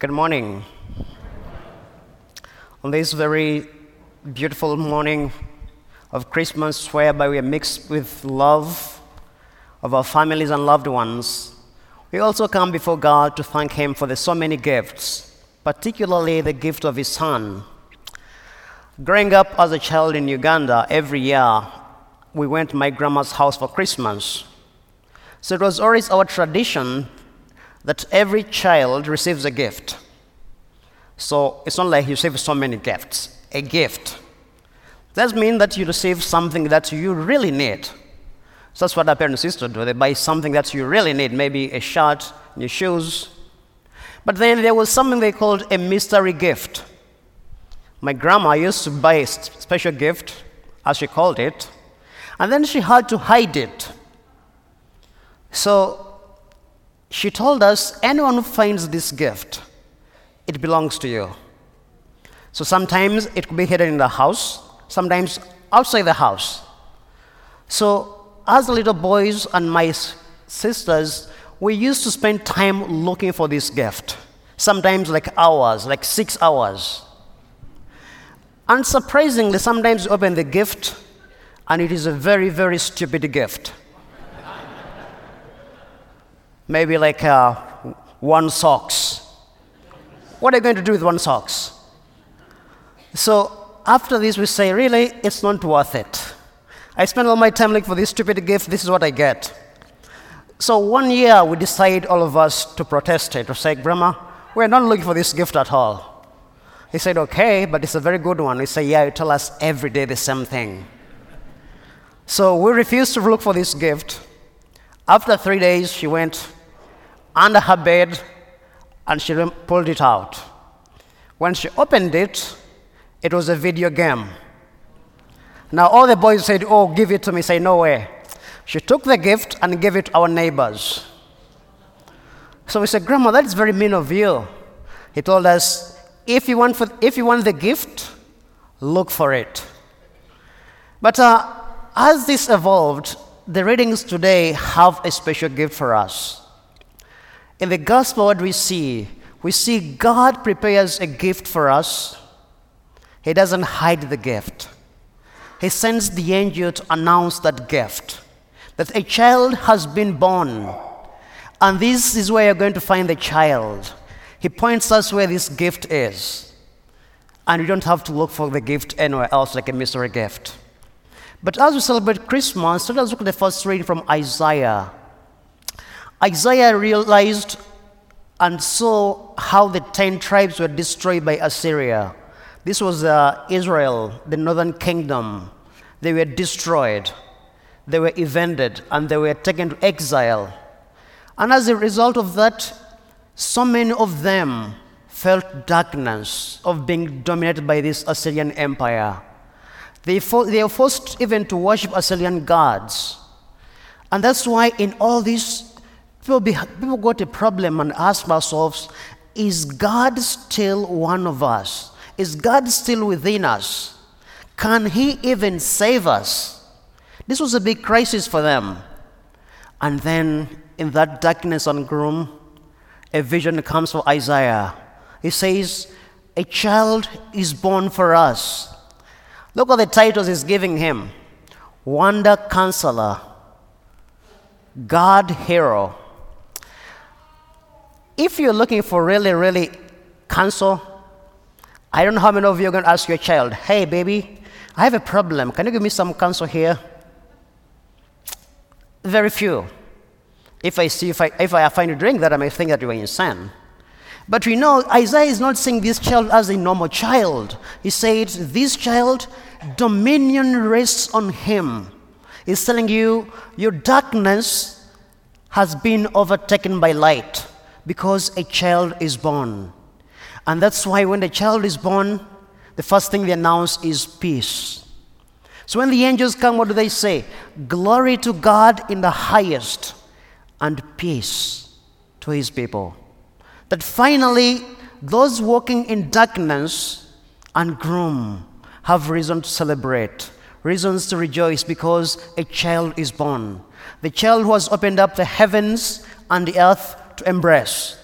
Good morning. On this very beautiful morning of Christmas, whereby we are mixed with love of our families and loved ones, we also come before God to thank Him for the so many gifts, particularly the gift of His Son. Growing up as a child in Uganda, every year we went to my grandma's house for Christmas. So it was always our tradition that every child receives a gift. So it's not like you receive so many gifts, a gift. That means that you receive something that you really need. So that's what our parents used to do. They buy something that you really need, maybe a shirt, new shoes. But then there was something they called a mystery gift. My grandma used to buy a special gift, as she called it, and then she had to hide it. So she told us anyone who finds this gift, it belongs to you. So sometimes it could be hidden in the house, sometimes outside the house. So, as little boys and my sisters, we used to spend time looking for this gift, sometimes like hours, like six hours. Unsurprisingly, sometimes you open the gift and it is a very, very stupid gift maybe like uh, one socks. What are you going to do with one socks? So after this, we say, really, it's not worth it. I spend all my time looking for this stupid gift. This is what I get. So one year, we decide all of us to protest it, to say, Grandma, we're not looking for this gift at all. He said, okay, but it's a very good one. We say, yeah, you tell us every day the same thing. So we refused to look for this gift. After three days, she went under her bed and she pulled it out. When she opened it, it was a video game. Now all the boys said, Oh, give it to me. Say, No way. She took the gift and gave it to our neighbors. So we said, Grandma, that is very mean of you. He told us, if you want, for, if you want the gift, look for it. But uh, as this evolved, the readings today have a special gift for us. In the gospel, what we see, we see God prepares a gift for us. He doesn't hide the gift. He sends the angel to announce that gift that a child has been born. And this is where you're going to find the child. He points us where this gift is. And you don't have to look for the gift anywhere else like a mystery gift. But as we celebrate Christmas, let us look at the first reading from Isaiah Isaiah realized and saw how the ten tribes were destroyed by Assyria. This was uh, Israel, the northern kingdom. They were destroyed, they were evended, and they were taken to exile. And as a result of that, so many of them felt darkness of being dominated by this Assyrian empire. They, they were forced even to worship Assyrian gods. And that's why, in all this People, be, people got a problem and ask ourselves, is God still one of us? Is God still within us? Can He even save us? This was a big crisis for them. And then, in that darkness and gloom, a vision comes for Isaiah. He says, A child is born for us. Look at the titles he's giving him Wonder Counselor, God Hero, if you're looking for really, really counsel, I don't know how many of you are going to ask your child, hey, baby, I have a problem. Can you give me some counsel here? Very few. If I see, if I, if I find you doing that, I may think that you are insane. But we know Isaiah is not seeing this child as a normal child. He said, This child, dominion rests on him. He's telling you, your darkness has been overtaken by light because a child is born. And that's why when the child is born, the first thing they announce is peace. So when the angels come, what do they say? Glory to God in the highest and peace to his people. That finally, those walking in darkness and gloom have reason to celebrate, reasons to rejoice because a child is born. The child who has opened up the heavens and the earth to embrace.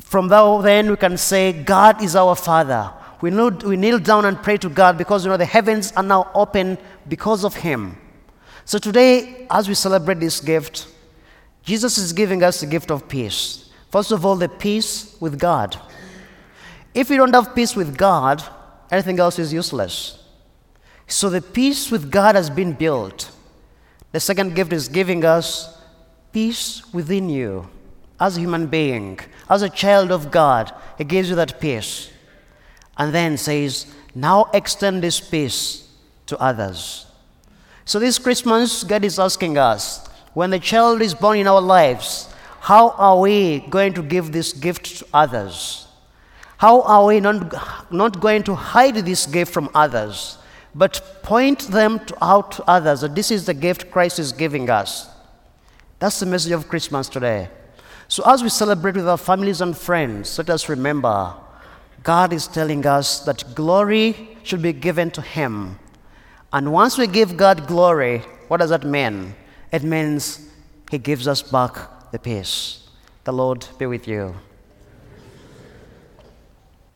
From now, then, we can say, God is our Father. We kneel, we kneel down and pray to God because you know the heavens are now open because of Him. So today, as we celebrate this gift, Jesus is giving us the gift of peace. First of all, the peace with God. If you don't have peace with God, everything else is useless. So the peace with God has been built. The second gift is giving us peace within you as a human being, as a child of God. He gives you that peace. And then says, now extend this peace to others. So this Christmas, God is asking us, when the child is born in our lives, how are we going to give this gift to others? How are we not, not going to hide this gift from others, but point them to, out to others that this is the gift Christ is giving us? That's the message of Christmas today. So, as we celebrate with our families and friends, let us remember God is telling us that glory should be given to Him. And once we give God glory, what does that mean? It means He gives us back the peace. The Lord be with you.